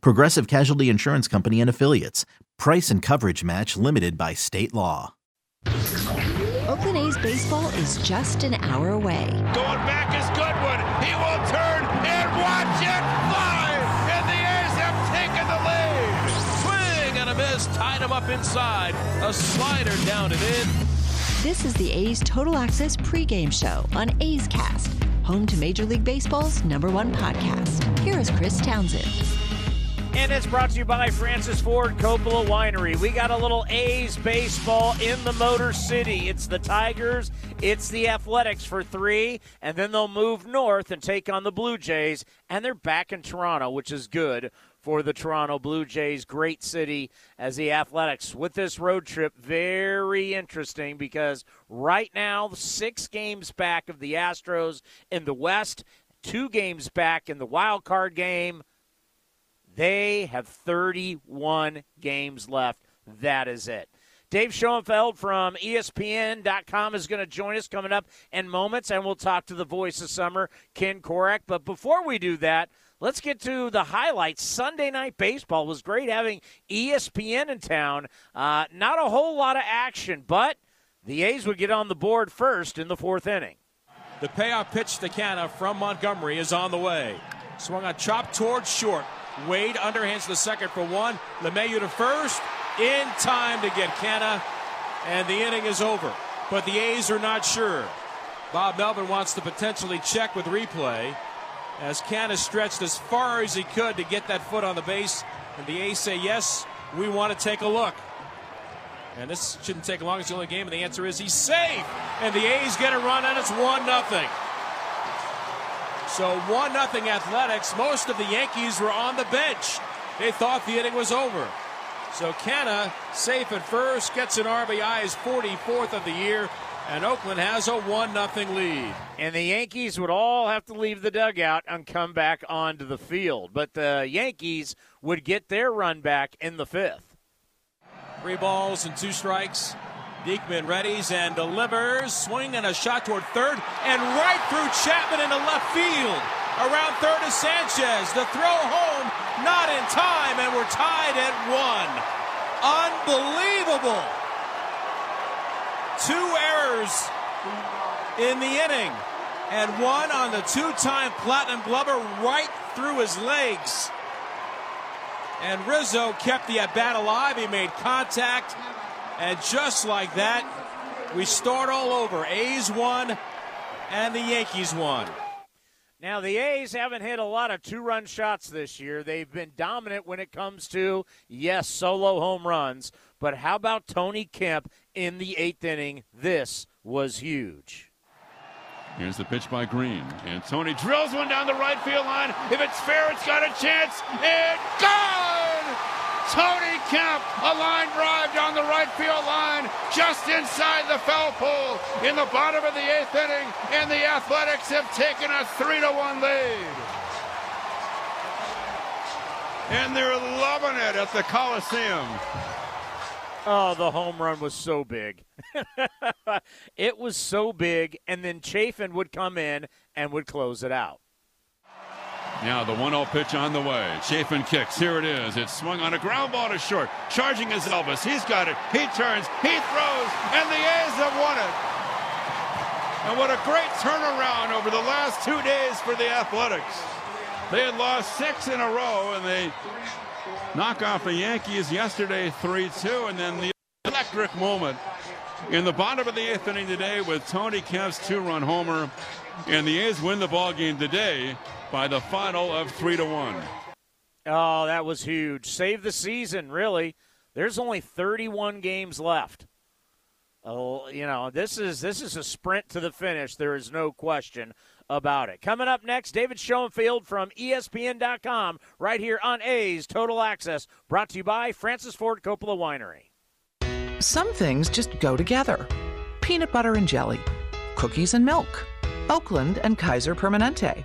Progressive Casualty Insurance Company and Affiliates. Price and coverage match limited by state law. Oakland A's baseball is just an hour away. Going back is Goodwin. He will turn and watch it fly. And the A's have taken the lead. Swing and a miss. Tied him up inside. A slider down and in. This is the A's Total Access pregame show on A's Cast, home to Major League Baseball's number one podcast. Here is Chris Townsend. And it's brought to you by Francis Ford Coppola Winery. We got a little A's baseball in the Motor City. It's the Tigers, it's the Athletics for three, and then they'll move north and take on the Blue Jays, and they're back in Toronto, which is good for the Toronto Blue Jays. Great city as the Athletics with this road trip. Very interesting because right now, six games back of the Astros in the West, two games back in the wild card game. They have 31 games left. That is it. Dave Schoenfield from ESPN.com is going to join us coming up in moments, and we'll talk to the voice of summer, Ken Korach. But before we do that, let's get to the highlights. Sunday night baseball was great having ESPN in town. Uh, not a whole lot of action, but the A's would get on the board first in the fourth inning. The payoff pitch to Canha from Montgomery is on the way. Swung on chop towards short. Wade underhands the second for one. LeMahieu to first. In time to get Canha. And the inning is over. But the A's are not sure. Bob Melvin wants to potentially check with replay as Canha stretched as far as he could to get that foot on the base. And the A's say, yes, we want to take a look. And this shouldn't take long. It's the only game. And the answer is he's safe. And the A's get a run, and it's 1 nothing. So 1 nothing Athletics. Most of the Yankees were on the bench. They thought the inning was over. So Canha, safe at first, gets an RBI, his 44th of the year, and Oakland has a 1 0 lead. And the Yankees would all have to leave the dugout and come back onto the field. But the Yankees would get their run back in the fifth. Three balls and two strikes. Diekman readies and delivers. Swing and a shot toward third. And right through Chapman into left field. Around third is Sanchez. The throw home, not in time, and we're tied at one. Unbelievable. Two errors in the inning. And one on the two time platinum glover right through his legs. And Rizzo kept the at bat alive. He made contact. And just like that, we start all over. A's won, and the Yankees won. Now, the A's haven't hit a lot of two run shots this year. They've been dominant when it comes to, yes, solo home runs. But how about Tony Kemp in the eighth inning? This was huge. Here's the pitch by Green. And Tony drills one down the right field line. If it's fair, it's got a chance. And gone! Tony Kemp, a line drive down the right field line, just inside the foul pole in the bottom of the eighth inning, and the Athletics have taken a three to one lead. And they're loving it at the Coliseum. Oh, the home run was so big. it was so big, and then Chafin would come in and would close it out. Now the 1 0 pitch on the way. Chafin kicks. Here it is. It's swung on a ground ball to short. Charging is Elvis. He's got it. He turns. He throws. And the A's have won it. And what a great turnaround over the last two days for the Athletics. They had lost six in a row, and they knock off the Yankees yesterday 3 2. And then the electric moment in the bottom of the eighth inning today with Tony Kemp's two run homer. And the A's win the ball game today by the final of three to one. Oh, that was huge. Save the season, really. There's only 31 games left. Oh, you know, this is this is a sprint to the finish. There is no question about it. Coming up next, David Schoenfield from ESPN.com right here on A's Total Access, brought to you by Francis Ford Coppola Winery. Some things just go together peanut butter and jelly, cookies and milk, Oakland and Kaiser Permanente.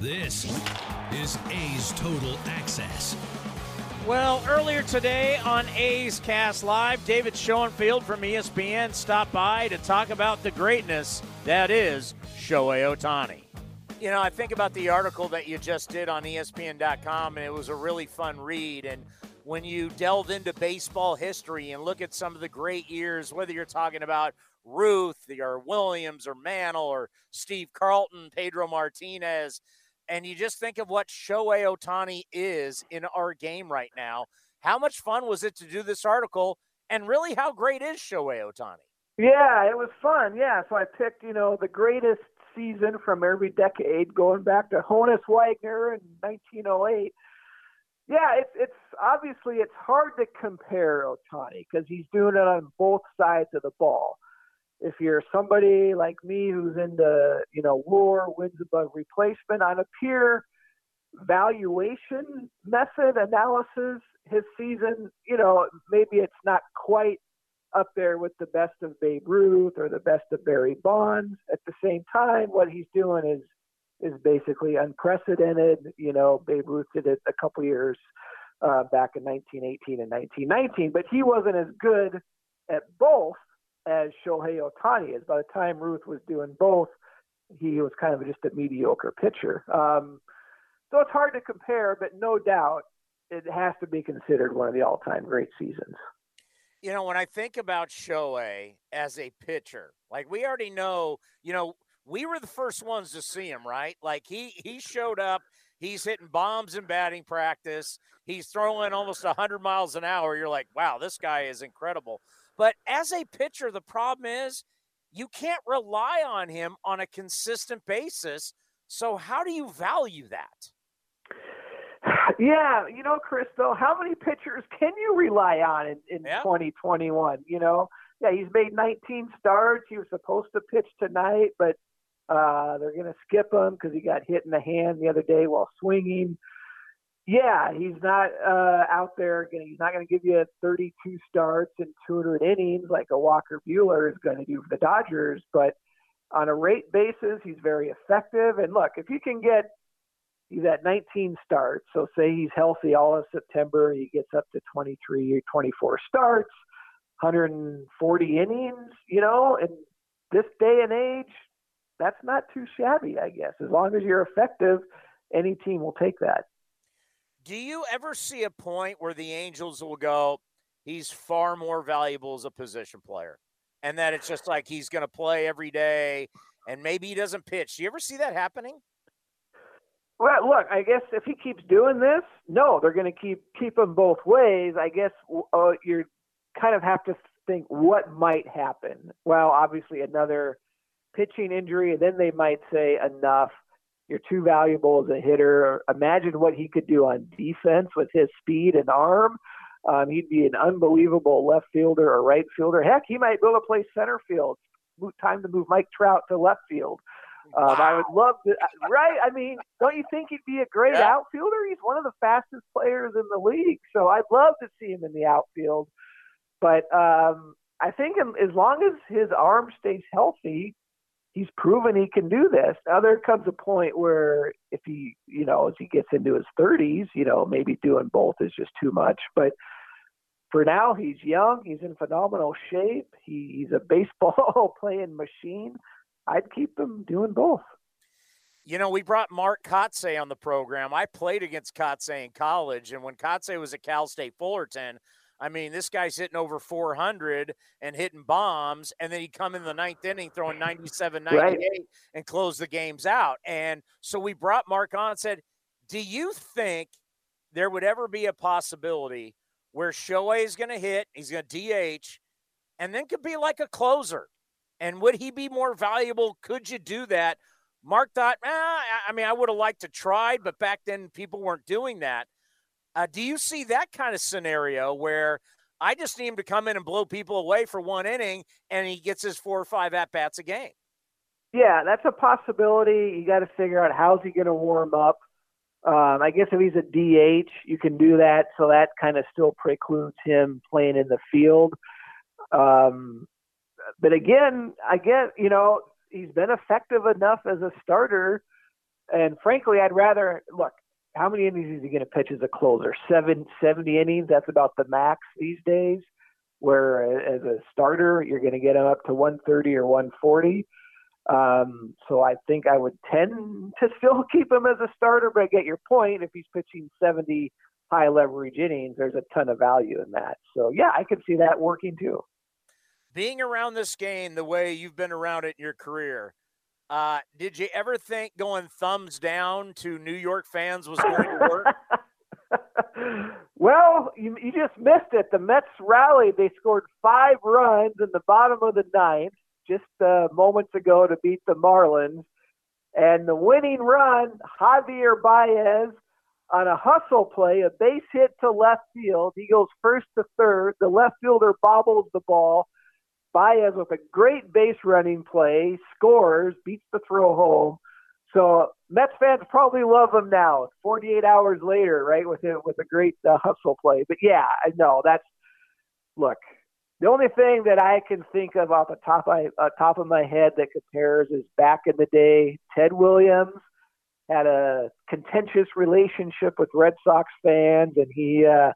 This is A's Total Access. Well, earlier today on A's Cast Live, David Schoenfield from ESPN stopped by to talk about the greatness that is Shohei Ohtani. You know, I think about the article that you just did on ESPN.com, and it was a really fun read. And when you delve into baseball history and look at some of the great years, whether you're talking about Ruth or Williams or Mantle or Steve Carlton, Pedro Martinez, and you just think of what Shohei Ohtani is in our game right now. How much fun was it to do this article? And really, how great is Shohei Ohtani? Yeah, it was fun. Yeah, so I picked, you know, the greatest season from every decade, going back to Honus Wagner in 1908. Yeah, it's it's obviously it's hard to compare Ohtani because he's doing it on both sides of the ball if you're somebody like me who's into you know war wins above replacement on a pure valuation method analysis his season you know maybe it's not quite up there with the best of Babe Ruth or the best of Barry Bonds. At the same time what he's doing is is basically unprecedented. You know Babe Ruth did it a couple years uh, back in 1918 and 1919 but he wasn't as good at both as Shohei Ohtani is. By the time Ruth was doing both, he was kind of just a mediocre pitcher. Um, so it's hard to compare, but no doubt it has to be considered one of the all-time great seasons. You know, when I think about Shohei as a pitcher, like we already know, you know, we were the first ones to see him, right? Like he he showed up. He's hitting bombs in batting practice. He's throwing almost 100 miles an hour. You're like, wow, this guy is incredible. But as a pitcher, the problem is you can't rely on him on a consistent basis. So, how do you value that? Yeah, you know, Chris, though, how many pitchers can you rely on in, in yeah. 2021? You know, yeah, he's made 19 starts. He was supposed to pitch tonight, but uh, they're going to skip him because he got hit in the hand the other day while swinging yeah, he's not uh, out there. He's not going to give you 32 starts and 200 innings like a Walker Buehler is going to do for the Dodgers. But on a rate basis, he's very effective. And look, if you can get he's at 19 starts, so say he's healthy all of September, he gets up to 23 or 24 starts, 140 innings. You know, in this day and age, that's not too shabby, I guess. As long as you're effective, any team will take that Do you ever see a point where the Angels will go, he's far more valuable as a position player? And that it's just like he's going to play every day and maybe he doesn't pitch. Do you ever see that happening? Well, look, I guess if he keeps doing this, no, they're going to keep keep him both ways. I guess uh, you kind of have to think what might happen. Well, obviously another pitching injury, and then they might say enough. You're too valuable as a hitter. Imagine what he could do on defense with his speed and arm. Um, he'd be an unbelievable left fielder or right fielder. Heck, he might be able to play center field. Time to move Mike Trout to left field. Um, wow. I would love to, right? I mean, don't you think he'd be a great yeah. outfielder? He's one of the fastest players in the league, so I'd love to see him in the outfield. But um, I think as long as his arm stays healthy, he's proven he can do this. Now there comes a point where if he, you know, as he gets into his 30s, you know, maybe doing both is just too much. But for now, he's young. He's in phenomenal shape. He, he's a baseball playing machine. I'd keep him doing both. You know, we brought Mark Kotsay on the program. I played against Kotsay in college, and when Kotsay was at Cal State Fullerton, I mean, this guy's hitting over 400 and hitting bombs, and then he'd come in the ninth inning throwing 97, 98 right. and close the games out. And so we brought Mark on and said, Do you think there would ever be a possibility where Shohei is going to hit, he's going to DH, and then could be like a closer? And would he be more valuable? Could you do that? Mark thought, eh, I mean, I would have liked to try, but back then people weren't doing that. Uh, do you see that kind of scenario where I just need him to come in and blow people away for one inning and he gets his four or five at bats a game? Yeah, that's a possibility. You got to figure out how's he going to warm up. Um, I guess if he's a DH, you can do that. So that kind of still precludes him playing in the field. Um, but again, I get, you know, he's been effective enough as a starter. And frankly, I'd rather look, how many innings is he going to pitch as a closer? Seven, 70 innings. That's about the max these days. Where as a starter, you're going to get him up to 130 or 140. Um, so I think I would tend to still keep him as a starter, but I get your point. If he's pitching 70 high leverage innings, there's a ton of value in that. So yeah, I could see that working too. Being around this game the way you've been around it in your career, uh, did you ever think going thumbs down to New York fans was going to work? well, you, you just missed it. The Mets rallied. They scored five runs in the bottom of the ninth just uh, moments ago to beat the Marlins. And the winning run, Javier Baez on a hustle play, a base hit to left field. He goes first to third. The left fielder bobbles the ball. Baez with a great base running play, scores, beats the throw home. So Mets fans probably love him now. 48 hours later, right, with it with a great uh, hustle play. But yeah, I know that's look. The only thing that I can think of off the top of, uh, top of my head that compares is back in the day, Ted Williams had a contentious relationship with Red Sox fans, and he uh,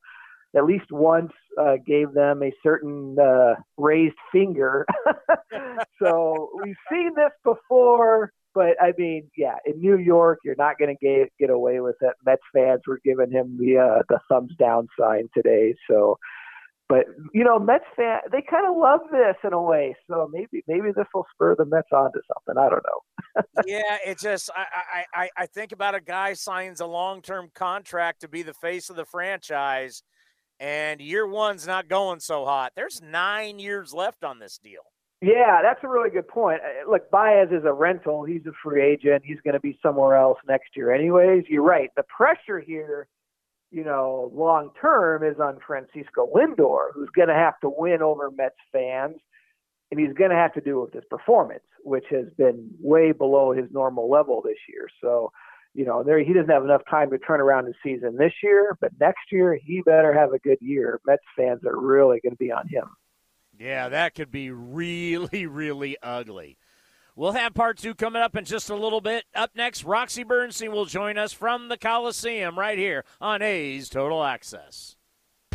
at least once uh, gave them a certain uh, raised finger. so we've seen this before, but I mean, yeah, in New York, you're not going to get get away with it. Mets fans were giving him the uh, the thumbs down sign today. So, but you know, Mets fan they kind of love this in a way. So maybe maybe this will spur the Mets onto something. I don't know. yeah, it just I, I I think about a guy signs a long term contract to be the face of the franchise and year one's not going so hot. There's nine years left on this deal. Yeah, that's a really good point. Uh, look, Baez is a rental. He's a free agent. He's going to be somewhere else next year, anyways. You're right. The pressure here, you know, long term is on Francisco Lindor, who's going to have to win over Mets fans, and he's going to have to do with his performance, which has been way below his normal level this year. So, you know, there he doesn't have enough time to turn around the season this year, but next year he better have a good year. Mets fans are really going to be on him. Yeah, that could be really, really ugly. We'll have part two coming up in just a little bit. Up next, Roxy Bernstein will join us from the Coliseum right here on A's Total Access.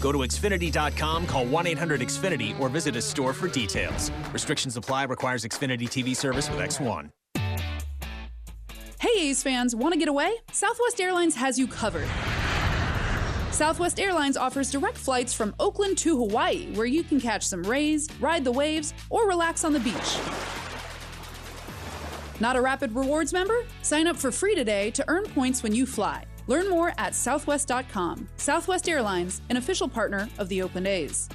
Go to Xfinity.com, call 1 800 Xfinity, or visit a store for details. Restrictions apply, requires Xfinity TV service with X1. Hey, A's fans, want to get away? Southwest Airlines has you covered. Southwest Airlines offers direct flights from Oakland to Hawaii, where you can catch some rays, ride the waves, or relax on the beach. Not a Rapid Rewards member? Sign up for free today to earn points when you fly. Learn more at southwest.com. Southwest Airlines, an official partner of the Open A's.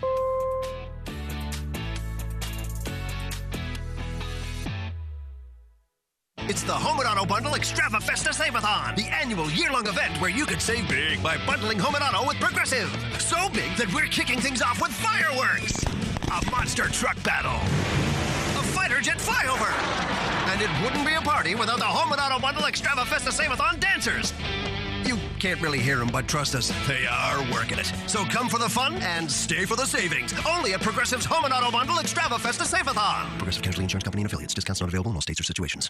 It's the Home and Auto Bundle Extrava Festa Save-a-thon, the annual year-long event where you could save big by bundling Home and Auto with Progressive. So big that we're kicking things off with fireworks, a monster truck battle, a fighter jet flyover, and it wouldn't be a party without the Home and Auto Bundle Extrava Festa Save-a-thon dancers. Can't really hear them, but trust us, they are working it. So come for the fun and stay for the savings. Only at Progressive's Home and Auto Bundle Extrava Festa Save-a-thon. Progressive Casualty Insurance Company and affiliates. Discounts not available in all states or situations.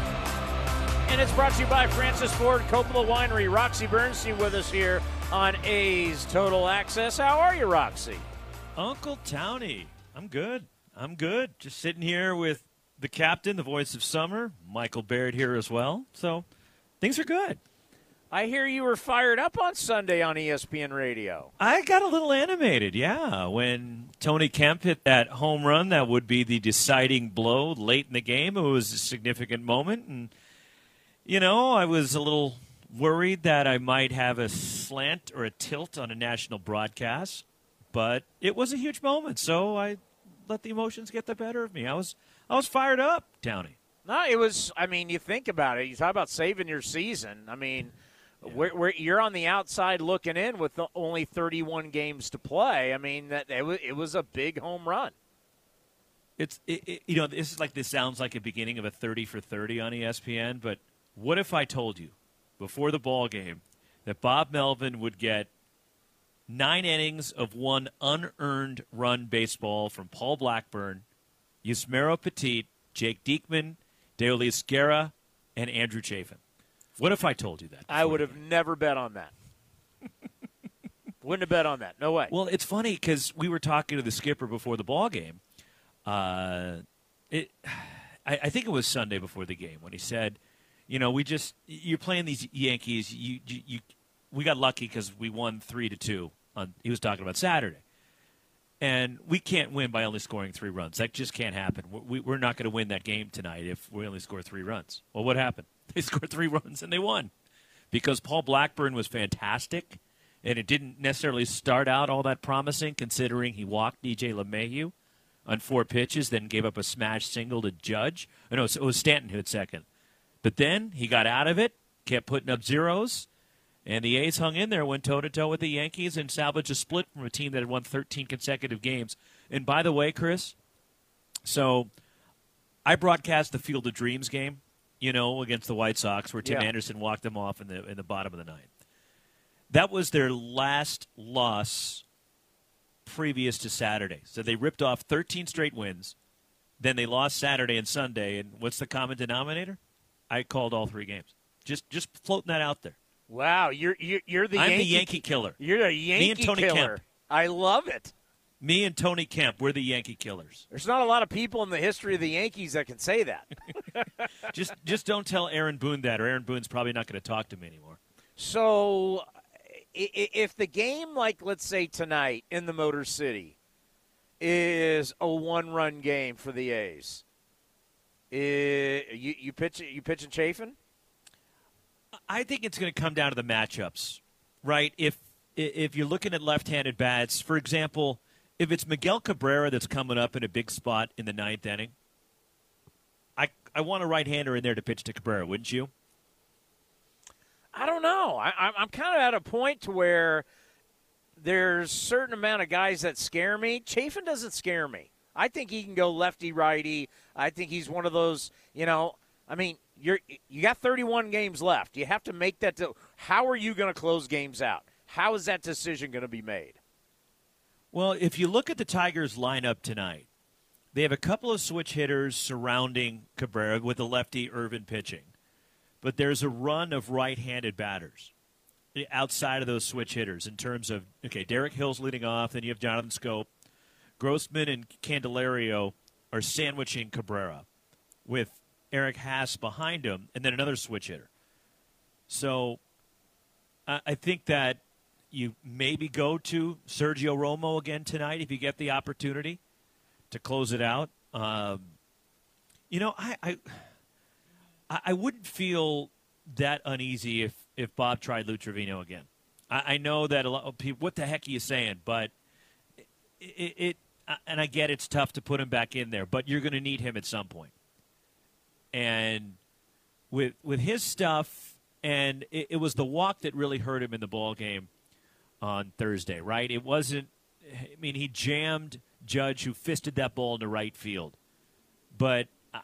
And it's brought to you by Francis Ford Coppola Winery. Roxy Bernstein with us here on A's Total Access. How are you, Roxy? Uncle Townie. I'm good. I'm good. Just sitting here with the captain, the voice of summer, Michael Baird here as well. So things are good. I hear you were fired up on Sunday on ESPN Radio. I got a little animated, yeah, when Tony Kemp hit that home run that would be the deciding blow late in the game. It was a significant moment and you know, I was a little worried that I might have a slant or a tilt on a national broadcast, but it was a huge moment, so I let the emotions get the better of me. I was I was fired up, Townie. No, it was. I mean, you think about it. You talk about saving your season. I mean, yeah. we're, we're, you're on the outside looking in with only 31 games to play. I mean, that it was, it was a big home run. It's it, it, you know this is like this sounds like a beginning of a 30 for 30 on ESPN, but what if I told you before the ball game that Bob Melvin would get nine innings of one unearned run baseball from Paul Blackburn, Yusmeiro Petit, Jake Diekman, Deolis Guerra, and Andrew Chafin? What if I told you that? I would have never bet on that. Wouldn't have bet on that. No way. Well, it's funny because we were talking to the skipper before the ball game. Uh, it, I, I think it was Sunday before the game when he said – you know, we just you're playing these Yankees. You you, you we got lucky because we won three to two. On he was talking about Saturday, and we can't win by only scoring three runs. That just can't happen. We, we're not going to win that game tonight if we only score three runs. Well, what happened? They scored three runs and they won because Paul Blackburn was fantastic, and it didn't necessarily start out all that promising considering he walked DJ LeMahieu on four pitches, then gave up a smash single to Judge. Oh, no, it was Stanton who had second. But then he got out of it, kept putting up zeros, and the A's hung in there, went toe to toe with the Yankees, and salvaged a split from a team that had won 13 consecutive games. And by the way, Chris, so I broadcast the Field of Dreams game, you know, against the White Sox, where Tim yeah. Anderson walked them off in the in the bottom of the ninth. That was their last loss previous to Saturday. So they ripped off 13 straight wins. Then they lost Saturday and Sunday. And what's the common denominator? I called all three games. Just just floating that out there. Wow, you're you're, you're the I'm Yankee, the Yankee killer. You're the Yankee Me and Tony killer. Kemp. I love it. Me and Tony Kemp, we're the Yankee killers. There's not a lot of people in the history of the Yankees that can say that. just just don't tell Aaron Boone that, or Aaron Boone's probably not going to talk to me anymore. So, if the game, like let's say tonight in the Motor City, is a one-run game for the A's, i- you you pitch you pitching Chafin? I think it's going to come down to the matchups, right? If if you're looking at left-handed bats, for example, if it's Miguel Cabrera that's coming up in a big spot in the ninth inning, I I want a right-hander in there to pitch to Cabrera, wouldn't you? I don't know. I, I'm- I'm kind of at a point to where there's certain amount of guys that scare me. Chafin doesn't scare me. I think he can go lefty righty. I think he's one of those. You know, I mean, you're you got 31 games left. You have to make that. To, how are you going to close games out? How is that decision going to be made? Well, if you look at the Tigers lineup tonight, they have a couple of switch hitters surrounding Cabrera with the lefty Irvin pitching. But there's a run of right-handed batters eh, outside of those switch hitters in terms of okay, Derek Hill's leading off, then you have Jonathan Schoop. Grossman and Candelario are sandwiching Cabrera with Eric Haase behind him and then another switch hitter. So I think that you maybe go to Sergio Romo again tonight if you get the opportunity to close it out. Um, you know, I, I I I wouldn't feel that uneasy if if Bob tried Lou Trivino again. I, I know that a lot of people. What the heck are you saying? But it, it and I get it's tough to put him back in there, but you're going to need him at some point. And with with his stuff, and it, it was the walk that really hurt him in the ball game on Thursday, right? It wasn't. I mean, he jammed Judge, who fisted that ball into right field, but. I-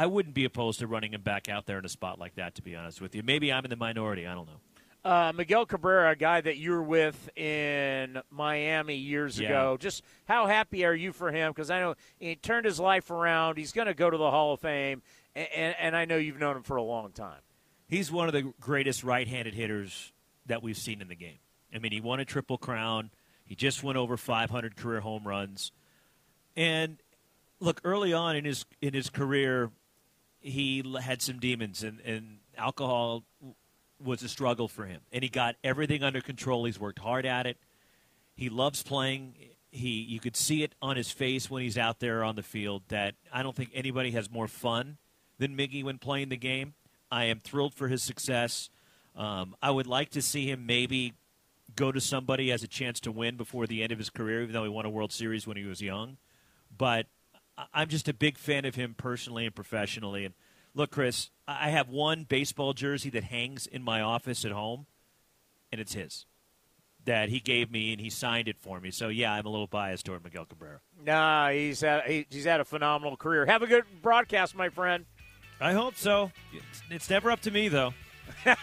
I wouldn't be opposed to running him back out there in a spot like that, to be honest with you. Maybe I'm in the minority. I don't know. Uh, Miguel Cabrera, a guy that you were with in Miami years Yeah. ago. Just how happy are you for him? Because I know he turned his life around. He's going to go to the Hall of Fame, and, and, and I know you've known him for a long time. He's one of the greatest right-handed hitters that we've seen in the game. I mean, he won a triple crown. He just went over 500 career home runs. And look, early on in his in his career, he had some demons, and, and alcohol was a struggle for him. And he got everything under control. He's worked hard at it. He loves playing. He you could see it on his face when he's out there on the field that I don't think anybody has more fun than Miggy when playing the game. I am thrilled for his success. Um, I would like to see him maybe go to somebody has a chance to win before the end of his career, even though he won a World Series when he was young. But I'm just a big fan of him personally and professionally. And look, Chris, I have one baseball jersey that hangs in my office at home, and it's his that he gave me and he signed it for me. So yeah, I'm a little biased toward Miguel Cabrera. Nah, he's had, he, he's had a phenomenal career. Have a good broadcast, my friend. I hope so. It's, it's never up to me though.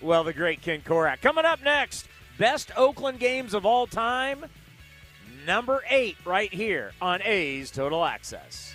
well, the great Ken Korach. Coming up next, best Oakland games of all time. Number eight, right here on A's Total Access.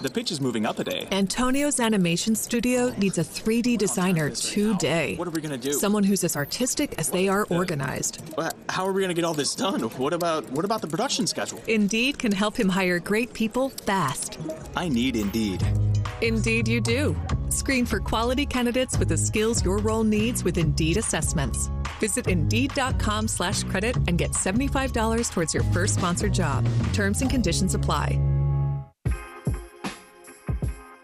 The pitch is moving up a day. Antonio's animation studio needs a 3D designer today. What are we gonna do? Someone who's as artistic as they are organized. How are we gonna get all this done? What about what about the production schedule? Indeed can help him hire great people fast. I need Indeed. Indeed, you do. Screen for quality candidates with the skills your role needs with Indeed assessments. Visit Indeed.com slash credit and get $75 towards your first sponsored job. Terms and conditions apply.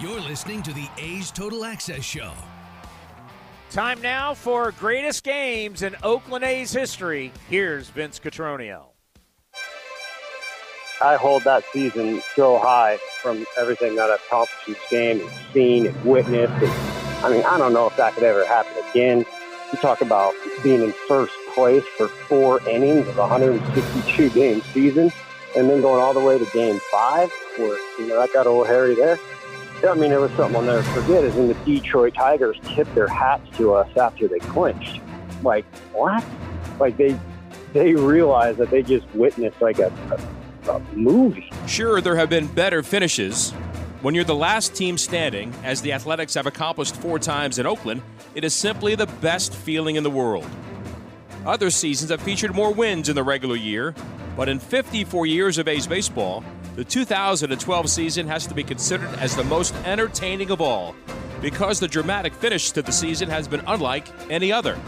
You're listening to the A's Total Access Show. Time now for greatest games in Oakland A's history. Here's Vince Cotroneo. I hold that season so high from everything that I've accomplished in this game and seen and witnessed. And, I mean, I don't know if that could ever happen again. You talk about being in first place for four innings of a 162 game season and then going all the way to game five where, you know, that got a little hairy there. I mean, it was something I'll never forget is when the Detroit Tigers tipped their hats to us after they clinched. Like, what? Like, they they realized that they just witnessed, like, a, a, a movie. Sure, there have been better finishes. When you're the last team standing, as the Athletics have accomplished four times in Oakland, it is simply the best feeling in the world. Other seasons have featured more wins in the regular year, but in 54 years of A's baseball, the 2012 season has to be considered as the most entertaining of all because the dramatic finish to the season has been unlike any other.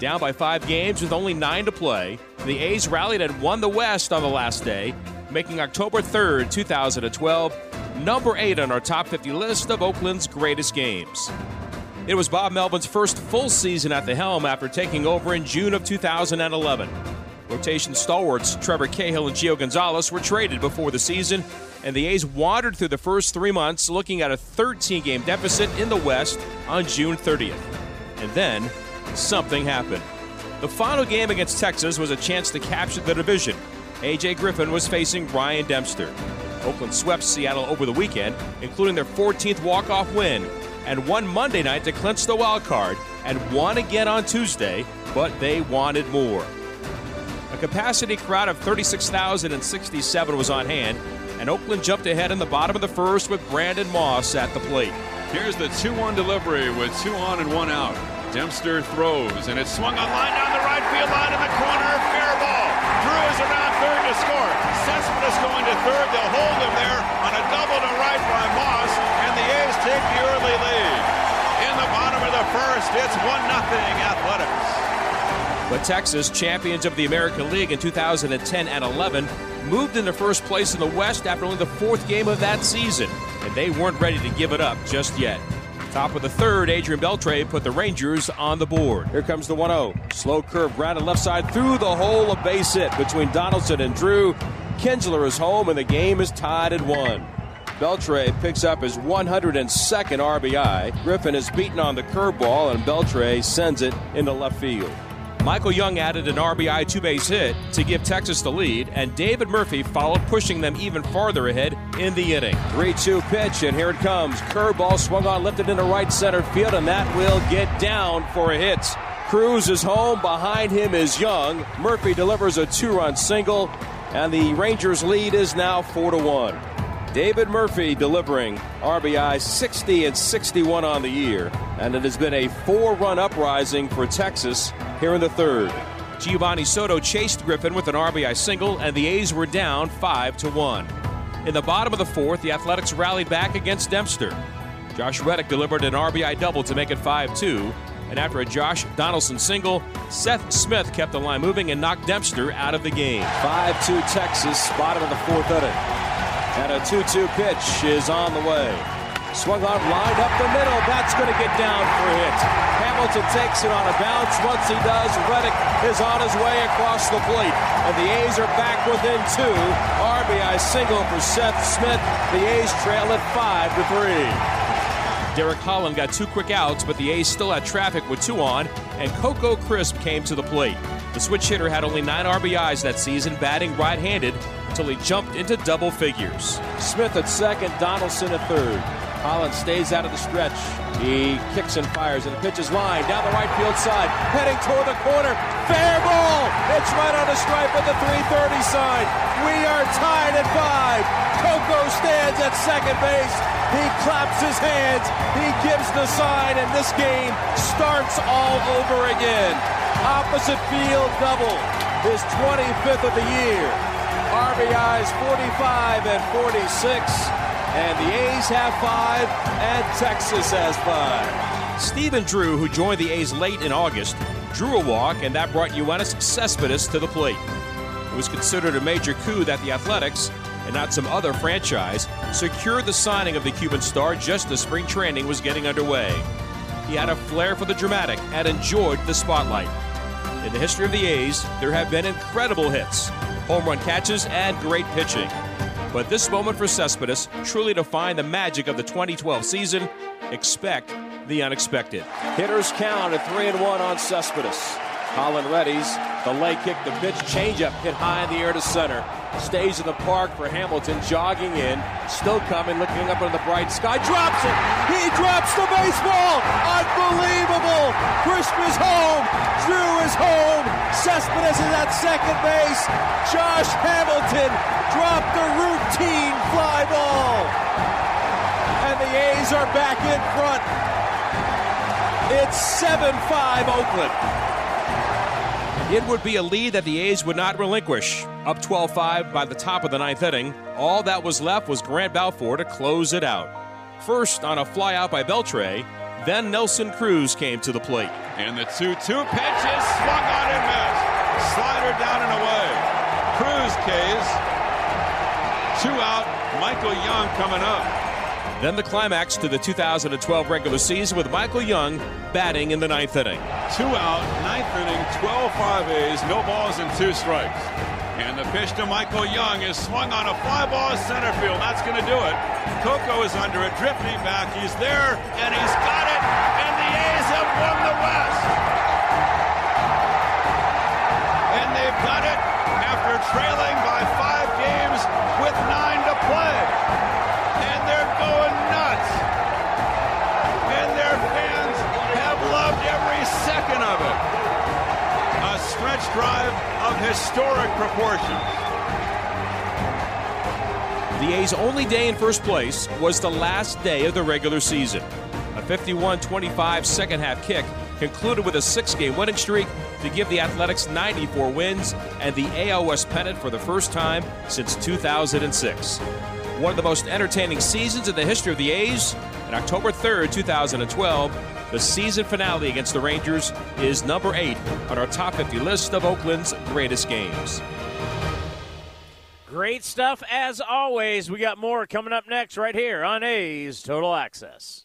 Down by five games with only nine to play, the A's rallied and won the West on the last day, making October 3rd, 2012, number eight on our top 50 list of Oakland's greatest games. It was Bob Melvin's first full season at the helm after taking over in June of 2011. Rotation stalwarts Trevor Cahill and Gio Gonzalez were traded before the season, and the A's wandered through the first three months looking at a 13 game deficit in the West on June 30th. And then something happened. The final game against Texas was a chance to capture the division. A.J. Griffin was facing Ryan Dempster. Oakland swept Seattle over the weekend, including their 14th walk-off win, and won Monday night to clinch the wild card, and won again on Tuesday, but they wanted more. A capacity crowd of 36,067 was on hand, and Oakland jumped ahead in the bottom of the first with Brandon Moss at the plate. Here's the 2 1 delivery with two on and one out. Dempster throws, and it's swung on line down the right field line in the corner. Fair ball. Drew is around third to score. Cespedes going to third. They'll hold him there on a double to right by Moss, and the A's take the early lead. In the bottom of the first, it's 1 0 Athletics. But Texas, champions of the American League in 2010 and 11, moved into first place in the West after only the fourth game of that season, and they weren't ready to give it up just yet. Top of the third, Adrian Beltre put the Rangers on the board. Here comes the 1 0. Slow curve grounded left side through the hole, a base hit between Donaldson and Drew. Kinsler is home, and the game is tied at one. Beltre picks up his 102nd RBI. Griffin is beaten on the curveball, and Beltre sends it into left field. Michael Young added an RBI two base hit to give Texas the lead, and David Murphy followed, pushing them even farther ahead in the inning. 3 2 pitch, and here it comes. Curveball swung on, lifted into right center field, and that will get down for a hit. Cruz is home. Behind him is Young. Murphy delivers a two run single, and the Rangers' lead is now 4 to 1. David Murphy delivering RBI 60 and 61 on the year, and it has been a four run uprising for Texas here in the third. Geovany Soto chased Griffin with an RBI single, and the A's were down 5 to 1. In the bottom of the fourth, the Athletics rallied back against Dempster. Josh Reddick delivered an RBI double to make it 5 2. And after a Josh Donaldson single, Seth Smith kept the line moving and knocked Dempster out of the game. 5 2 Texas, bottom of the fourth inning. And a 2 2 pitch is on the way. Swung on, lined up the middle. That's going to get down for a hit. Hamilton takes it on a bounce. Once he does, Reddick is on his way across the plate. And the A's are back within two. RBI single for Seth Smith. The A's trail at five to three. Derek Holland got two quick outs, but the A's still had traffic with two on, and Coco Crisp came to the plate. The switch hitter had only nine RBIs that season, batting right handed, until he jumped into double figures. Smith at second, Donaldson at third. Holland stays out of the stretch. He kicks and fires, and the pitch is lined down the right field side, heading toward the corner. Fair ball! It's right on the stripe at the 330 side. We are tied at five. Coco stands at second base. He claps his hands. He gives the sign, and this game starts all over again. Opposite field double. His 25th of the year. RBIs 45 and 46. And the A's have five, and Texas has five. Stephen Drew, who joined the A's late in August, drew a walk, and that brought Yoenis Cespedes to the plate. It was considered a major coup that the Athletics, and not some other franchise, secured the signing of the Cuban star just as spring training was getting underway. He had a flair for the dramatic and enjoyed the spotlight. In the history of the A's, there have been incredible hits, home run catches, and great pitching. But this moment for Cespedes truly defined the magic of the 2012 season. Expect the unexpected. Hitters count at 3 and 1 on Cespedes. Holland readies. The leg kick, the pitch, changeup hit high in the air to center. Stays in the park for Hamilton, jogging in. Still coming, looking up into the bright sky. Drops it! He drops the baseball! Unbelievable! Crisp is home! Drew is home! Cespedes is at second base! Josh Hamilton dropped the routine fly ball! And the A's are back in front. It's 7 5 Oakland. It would be a lead that the A's would not relinquish. Up 12 5 by the top of the ninth inning, all that was left was Grant Balfour to close it out. First on a flyout by Beltre, then Nelson Cruz came to the plate. And the 2 2 pitch is swung on and missed. Slider down and away. Cruz K's. Two out. Michael Young coming up. Then the climax to the 2012 regular season with Michael Young batting in the ninth inning. Two out, ninth inning, 12-5 A's, no balls and two strikes. And the pitch to Michael Young is swung on a fly ball center field. That's going to do it. Coco is under it, drifting back. He's there, and he's got it. And the A's have won the West. And they've done it after trailing by five games with nine to play drive of historic proportions. The A's only day in first place was the last day of the regular season. A 51 25 second half kick concluded with a six game winning streak to give the Athletics 94 wins and the AL West pennant for the first time since 2006 one of the most entertaining seasons in the history of the A's. And October 3rd, 2012, the season finale against the Rangers is number eight on our top 50 list of Oakland's greatest games. Great stuff as always. We got more coming up next right here on A's Total Access.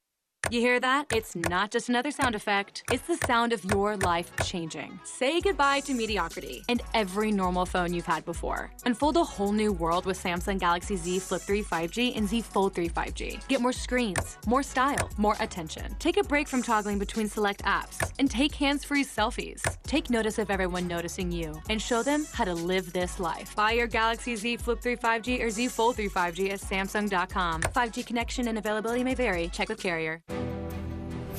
You hear that? It's not just another sound effect. It's the sound of your life changing. Say goodbye to mediocrity and every normal phone you've had before. Unfold a whole new world with Samsung Galaxy Z Flip 3 5G and Z Fold 3 5G. Get more screens, more style, more attention. Take a break from toggling between select apps and take hands-free selfies. Take notice of everyone noticing you and show them how to live this life. Buy your Galaxy Z Flip 3 5G or Z Fold 3 5G at Samsung.com. 5G connection and availability may vary. Check with carrier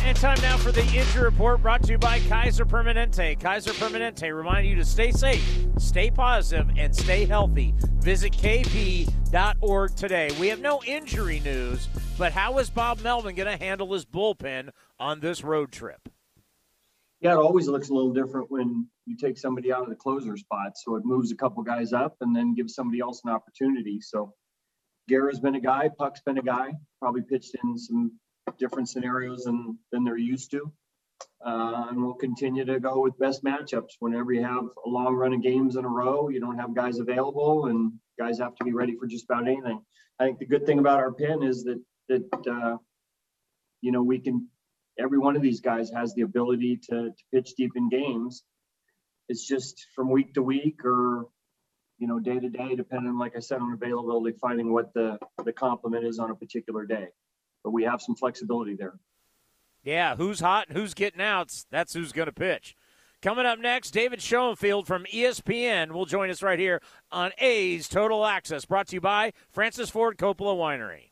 And time now for the injury report brought to you by Kaiser Permanente. Kaiser Permanente reminding you to stay safe, stay positive, and stay healthy. Visit kp.org today. We have no injury news, but how is Bob Melvin going to handle his bullpen on this road trip? Yeah, it always looks a little different when you take somebody out of the closer spot. So it moves a couple guys up and then gives somebody else an opportunity. So Guerra's been a guy, Puck's been a guy, probably pitched in some different scenarios than than they're used to. Uh, and we'll continue to go with best matchups. Whenever you have a long run of games in a row, you don't have guys available, and guys have to be ready for just about anything. I think the good thing about our pin is that that uh, you know we can. Every one of these guys has the ability to, to pitch deep in games. It's just from week to week or you know day to day, depending, like I said, on availability, finding what the the complement is on a particular day but we have some flexibility there. Yeah, who's hot and who's getting outs, that's who's going to pitch. Coming up next, David Schoenfield from ESPN will join us right here on A's Total Access, brought to you by Francis Ford Coppola Winery.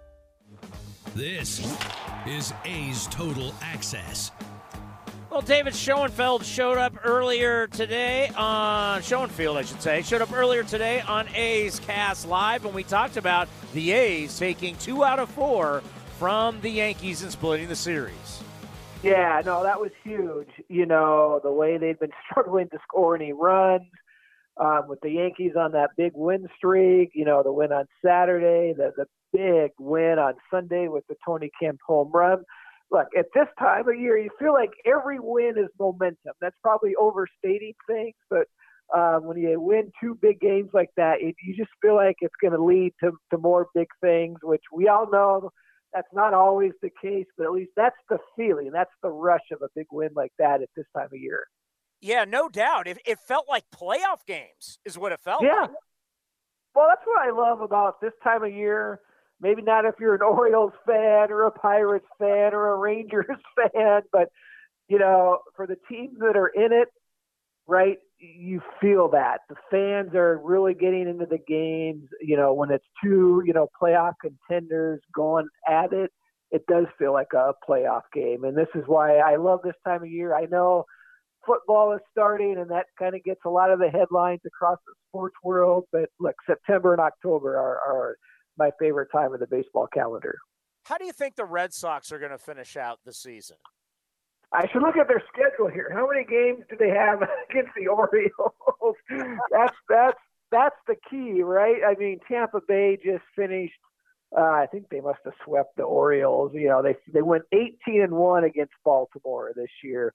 This is A's Total Access. Well, David Schoenfeld showed up earlier today on Schoenfield, I should say, showed up earlier today on A's Cast Live, and we talked about the A's taking two out of four from the Yankees and splitting the series. Yeah, no, that was huge. You know, the way they've been struggling to score any runs um, with the Yankees on that big win streak, you know, the win on Saturday, the, the big win on Sunday with the Tony Kemp home run. Look, at this time of year, you feel like every win is momentum. That's probably overstating things, but um, when you win two big games like that, it, you just feel like it's going to lead to, to more big things, which we all know that's not always the case, but at least that's the feeling. That's the rush of a big win like that at this time of year. Yeah, no doubt. It, it felt like playoff games, is what it felt yeah. like. Well, that's what I love about this time of year maybe not if you're an Orioles fan or a Pirates fan or a Rangers fan, but you know, for the teams that are in it, right, you feel that the fans are really getting into the games. You know, when it's two, you know, playoff contenders going at it, it does feel like a playoff game. And this is why I love this time of year. I know football is starting, and that kind of gets a lot of the headlines across the sports world. But look, September and October are, are my favorite time of the baseball calendar. How do you think the Red Sox are going to finish out the season? I should look at their schedule here. How many games do they have against the Orioles? that's that's that's the key, right? I mean, Tampa Bay just finished. Uh, I think they must have swept the Orioles. You know, they they went 18 and one against Baltimore this year.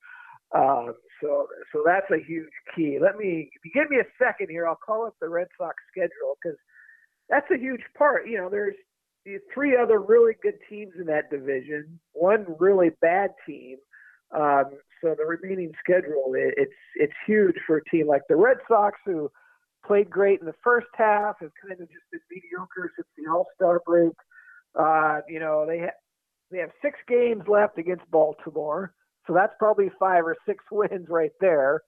Um, so so that's a huge key. Let me if you give me a second here, I'll call up the Red Sox schedule because that's a huge part. You know, there's three other really good teams in that division, one really bad team. Um, so the remaining schedule, it, it's it's huge for a team like the Red Sox who played great in the first half, have kind of just been mediocre since the All Star break. Uh, you know, they ha- they have six games left against Baltimore, so that's probably five or six wins right there.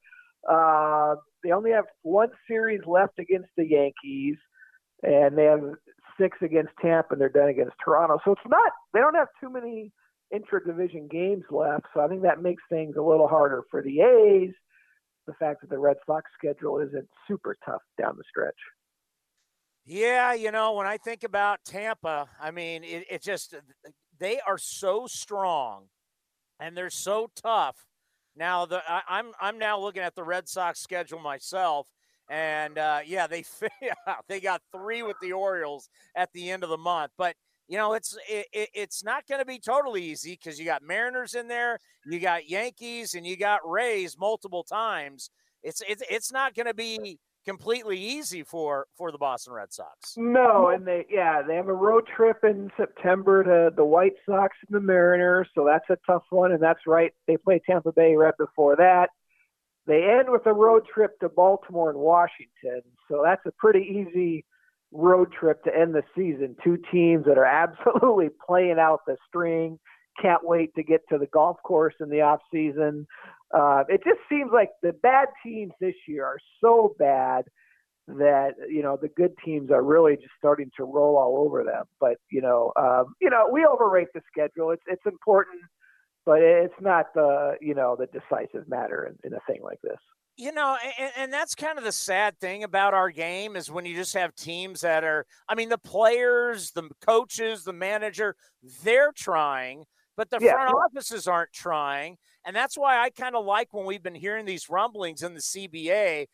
Uh, they only have one series left against the Yankees, and they have six against Tampa, and they're done against Toronto. So it's not they don't have too many intra-division games left, so I think that makes things a little harder for the A's the fact that the Red Sox schedule isn't super tough down the stretch. Yeah, you know, when I think about Tampa, I mean, it, it just, they are so strong and they're so tough. Now, the I, I'm I'm now looking at the Red Sox schedule myself, and uh, yeah, they they got three with the Orioles at the end of the month. But you know, it's it, it's not going to be totally easy because you got Mariners in there, you got Yankees, and you got Rays multiple times. It's it's it's not going to be completely easy for for the Boston Red Sox. No, and they yeah they have a road trip in September to the White Sox and the Mariners, so that's a tough one. And that's right, they play Tampa Bay right before that. They end with a road trip to Baltimore and Washington, so that's a pretty easy road trip to end the season. Two teams that are absolutely playing out the string. Can't wait to get to the golf course in the off season. Uh, it just seems like the bad teams this year are so bad that you know the good teams are really just starting to roll all over them. But you know, um, you know, we overrate the schedule. It's it's important, but it's not the you know the decisive matter in, in a thing like this. You know, and, and, that's kind of the sad thing about our game is when you just have teams that are, I mean, the players, the coaches, the manager, they're trying, but the yeah. front offices aren't trying. And that's why I kind of like when we've been hearing these rumblings in the CBA.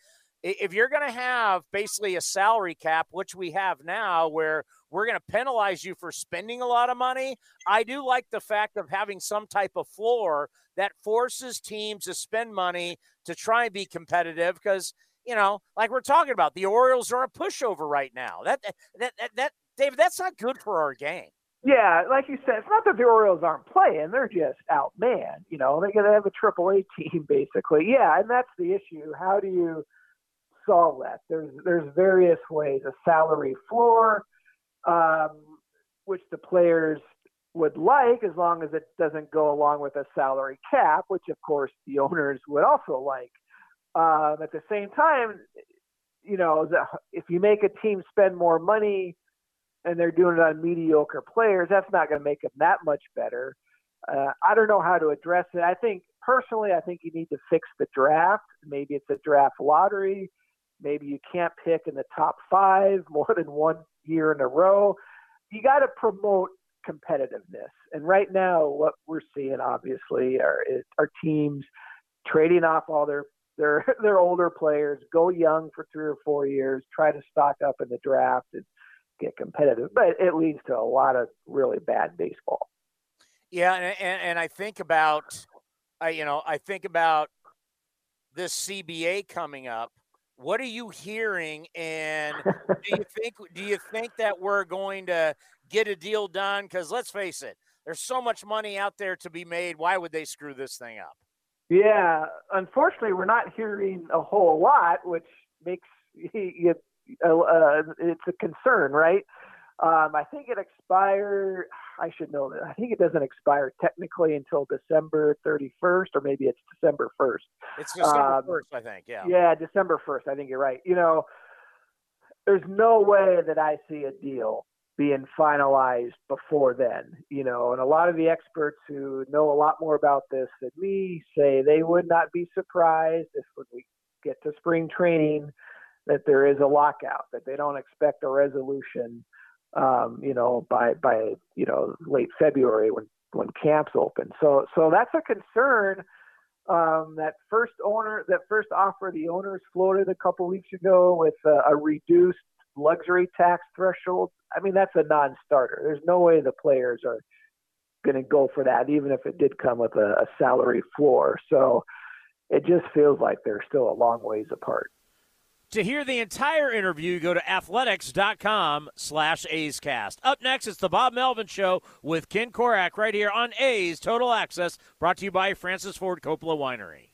If you're going to have basically a salary cap, which we have now, where we're going to penalize you for spending a lot of money. I do like the fact of having some type of floor that forces teams to spend money to try and be competitive because, you know, like we're talking about, the Orioles are a pushover right now. That, that, that, that David, that's not good for our game. Yeah, like you said, it's not that the Orioles aren't playing; they're just outmanned. You know, they to have a Triple A team, basically. Yeah, and that's the issue. How do you solve that? There's there's various ways: a salary floor, um, which the players would like as long as it doesn't go along with a salary cap, which of course the owners would also like. Um, at the same time, you know, if you make a team spend more money and they're doing it on mediocre players, that's not going to make them that much better. Uh, I don't know how to address it. I think personally, I think you need to fix the draft. Maybe it's a draft lottery. Maybe you can't pick in the top five more than one year in a row. You got to promote competitiveness. And right now, what we're seeing obviously are are teams trading off all their their their older players, go young for three or four years, try to stock up in the draft get competitive. But it leads to a lot of really bad baseball. Yeah, and and, and I think about, I you know I think about this CBA coming up what are you hearing? And do you think do you think that we're going to get a deal done? Because let's face it, there's so much money out there to be made. Why would they screw this thing up? Yeah, unfortunately, we're not hearing a whole lot, which makes it, uh, it's a concern, right? Um, I think it expired. I should know that. I think it doesn't expire technically until December 31st, or maybe it's December 1st. It's December um, 1st, I think. Yeah. Yeah, December 1st. I think you're right. You know, there's no way that I see a deal being finalized before then, you know, and a lot of the experts who know a lot more about this than me say they would not be surprised if when we get to spring training that there is a lockout, that they don't expect a resolution, um, you know, by by you know late February when when camps open. So so that's a concern. Um, that first owner, that first offer the owners floated a couple weeks ago with a, a reduced luxury tax threshold. I mean, that's a non-starter. There's no way the players are going to go for that, even if it did come with a, a salary floor. So it just feels like they're still a long ways apart. To hear the entire interview, go to athletics.com slash A'scast. Up next, it's the Bob Melvin Show with Ken Korach right here on A's Total Access, brought to you by Francis Ford Coppola Winery.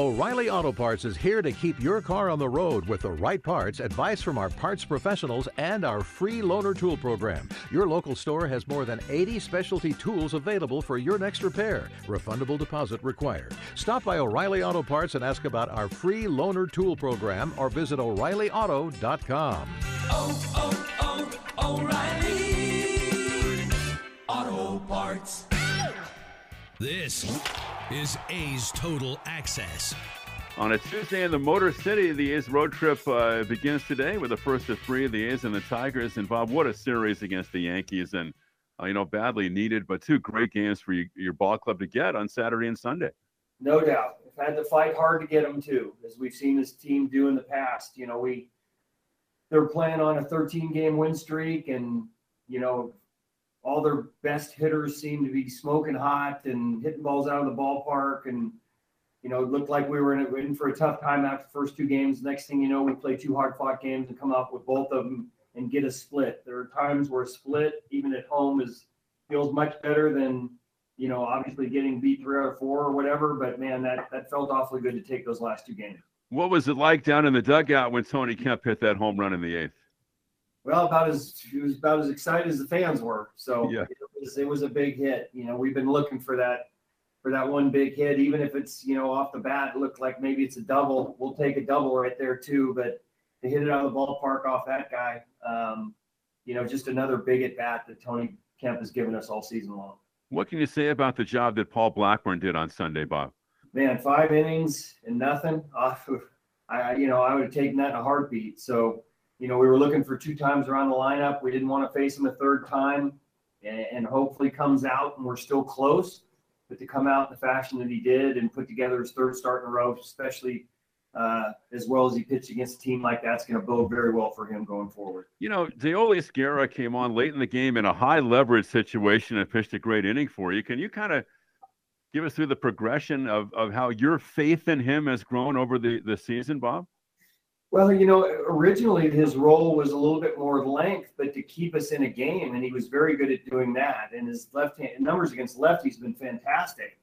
O'Reilly Auto Parts is here to keep your car on the road with the right parts, advice from our parts professionals, and our free loaner tool program. Your local store has more than 80 specialty tools available for your next repair. Refundable deposit required. Stop by O'Reilly Auto Parts and ask about our free loaner tool program or visit O'ReillyAuto.com. Oh, oh, oh, O'Reilly Auto Parts. This is A's Total Access. On a Tuesday in the Motor City, the A's road trip uh, begins today with the first of three of the A's and the Tigers. And Bob, what a series against the Yankees, and uh, you know badly needed, but two great games for you, your ball club to get on Saturday and Sunday. No doubt, We've had to fight hard to get them too, as we've seen this team do in the past. You know, we they're playing on a 13 game win streak, and you know all their best hitters seemed to be smoking hot and hitting balls out of the ballpark. And, you know, it looked like we were in, in for a tough time after the first two games. Next thing you know, we play two hard fought games and come up with both of them and get a split. There are times where a split, even at home, is feels much better than, you know, obviously getting beat three out of four or whatever. But man, that, that felt awfully good to take those last two games. What was it like down in the dugout when Tony Kemp hit that home run in the eighth? Well, about as it was about as excited as the fans were. So yeah. it was it was a big hit. You know, we've been looking for that for that one big hit, even if it's you know off the bat, it looked like maybe it's a double. We'll take a double right there too. But to hit it out of the ballpark off that guy, um, you know, just another big at bat that Tony Kemp has given us all season long. What can you say about the job that Paul Blackburn did on Sunday, Bob? Man, five innings and nothing. Off, I you know I would have taken that in a heartbeat. So you know we were looking for two times around the lineup. We didn't want to face him a third time, and, hopefully comes out and we're still close. But to come out in the fashion that he did and put together his third start in a row, especially uh, as well as he pitched against a team like that's going to bode very well for him going forward. You know, Deolis Guerra came on late in the game in a high leverage situation and pitched a great inning for you. Can you kind of give us through the progression of, of how your faith in him has grown over the, the season, Bob? Well, you know, originally his role was a little bit more length, but to keep us in a game, and he was very good at doing that. And his left hand numbers against lefties been fantastic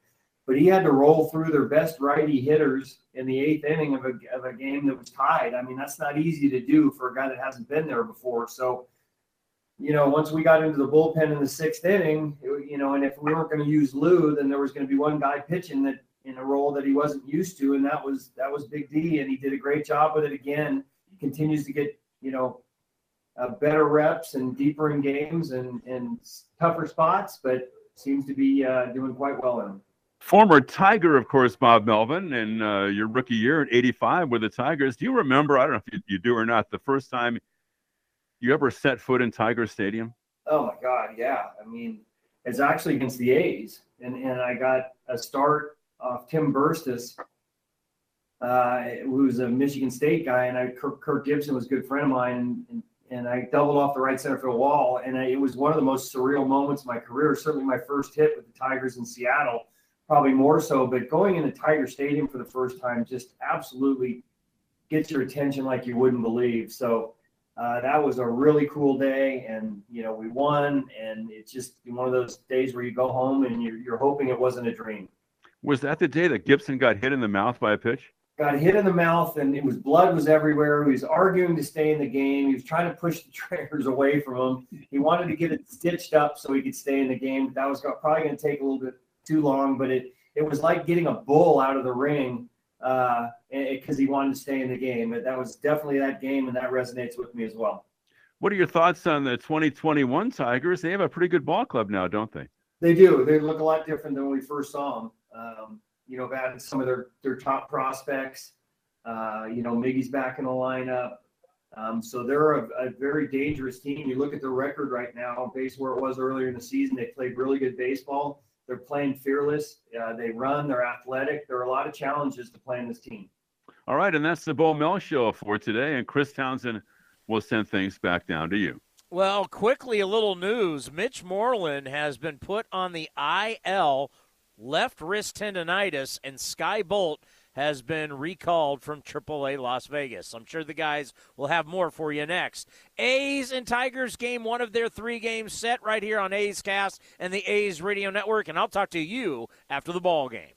but he had to roll through their best righty hitters in the eighth inning of a, of a game that was tied. I mean, that's not easy to do for a guy that hasn't been there before. So, you know, once we got into the bullpen in the sixth inning, it, you know, and if we weren't going to use Lou, then there was going to be one guy pitching that in a role that he wasn't used to, and that was that was Big D, and he did a great job with it again. He continues to get, you know, uh, better reps and deeper in games and and tougher spots, but seems to be uh, doing quite well in them. Former Tiger, of course, Bob Melvin, and uh, your rookie year at 85 with the Tigers. Do you remember, I don't know if you, you do or not, the first time you ever set foot in Tiger Stadium? Oh, my God, yeah. I mean, it's actually against the A's. And, and I got a start off Tim Birtsas, uh, who's a Michigan State guy, and I Kirk, Kirk Gibson was a good friend of mine, and, and I doubled off the right center field wall, and I, it was one of the most surreal moments of my career. Certainly, my first hit with the Tigers in Seattle, probably more so. But going into Tiger Stadium for the first time just absolutely gets your attention like you wouldn't believe. So uh, that was a really cool day, and you know we won, and it's just one of those days where you go home and you're, you're hoping it wasn't a dream. Was that the day that Gibson got hit in the mouth by a pitch? Got hit in the mouth, and it was blood was everywhere. He was arguing to stay in the game. He was trying to push the trainers away from him. He wanted to get it stitched up so he could stay in the game. But that was probably going to take a little bit too long, but it it was like getting a bull out of the ring because uh, he wanted to stay in the game. But that was definitely that game, and that resonates with me as well. What are your thoughts on the 2021 Tigers? They have a pretty good ball club now, don't they? They do. They look a lot different than when we first saw them. Um, you know, have added some of their their top prospects. Uh, you know, Miggy's back in the lineup. Um, so they're a, a, very dangerous team. You look at their record right now, based where it was earlier in the season. They played really good baseball. They're playing fearless. Uh, they run. They're athletic. There are a lot of challenges to playing this team. All right, and that's the Bo Mel show for today. And Chris Townsend will send things back down to you. Well, quickly, a little news. Mitch Moreland has been put on the IL, left wrist tendonitis, and Skye Bolt has been recalled from AAA Las Vegas. I'm sure the guys will have more for you next. A's and Tigers game one of their three games set right here on A's Cast and the A's Radio Network, and I'll talk to you after the ball game.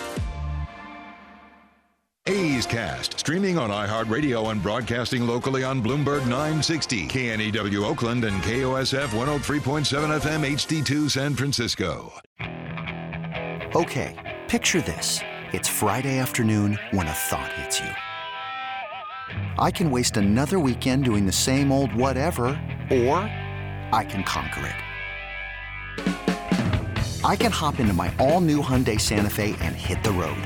A's Cast, streaming on iHeartRadio and broadcasting locally on Bloomberg 960, KNEW Oakland, and KOSF 103.7 FM HD2 San Francisco. Okay, picture this. It's Friday afternoon when a thought hits you. I can waste another weekend doing the same old whatever, or I can conquer it. I can hop into my all new Hyundai Santa Fe and hit the road.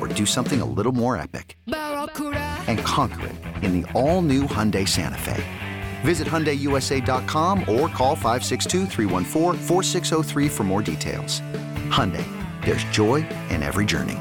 or do something a little more epic? And conquer it in the all new Hyundai Santa Fe. Visit HyundaiUSA.com or call 562-314-4603 for more details. Hyundai, there's joy in every journey.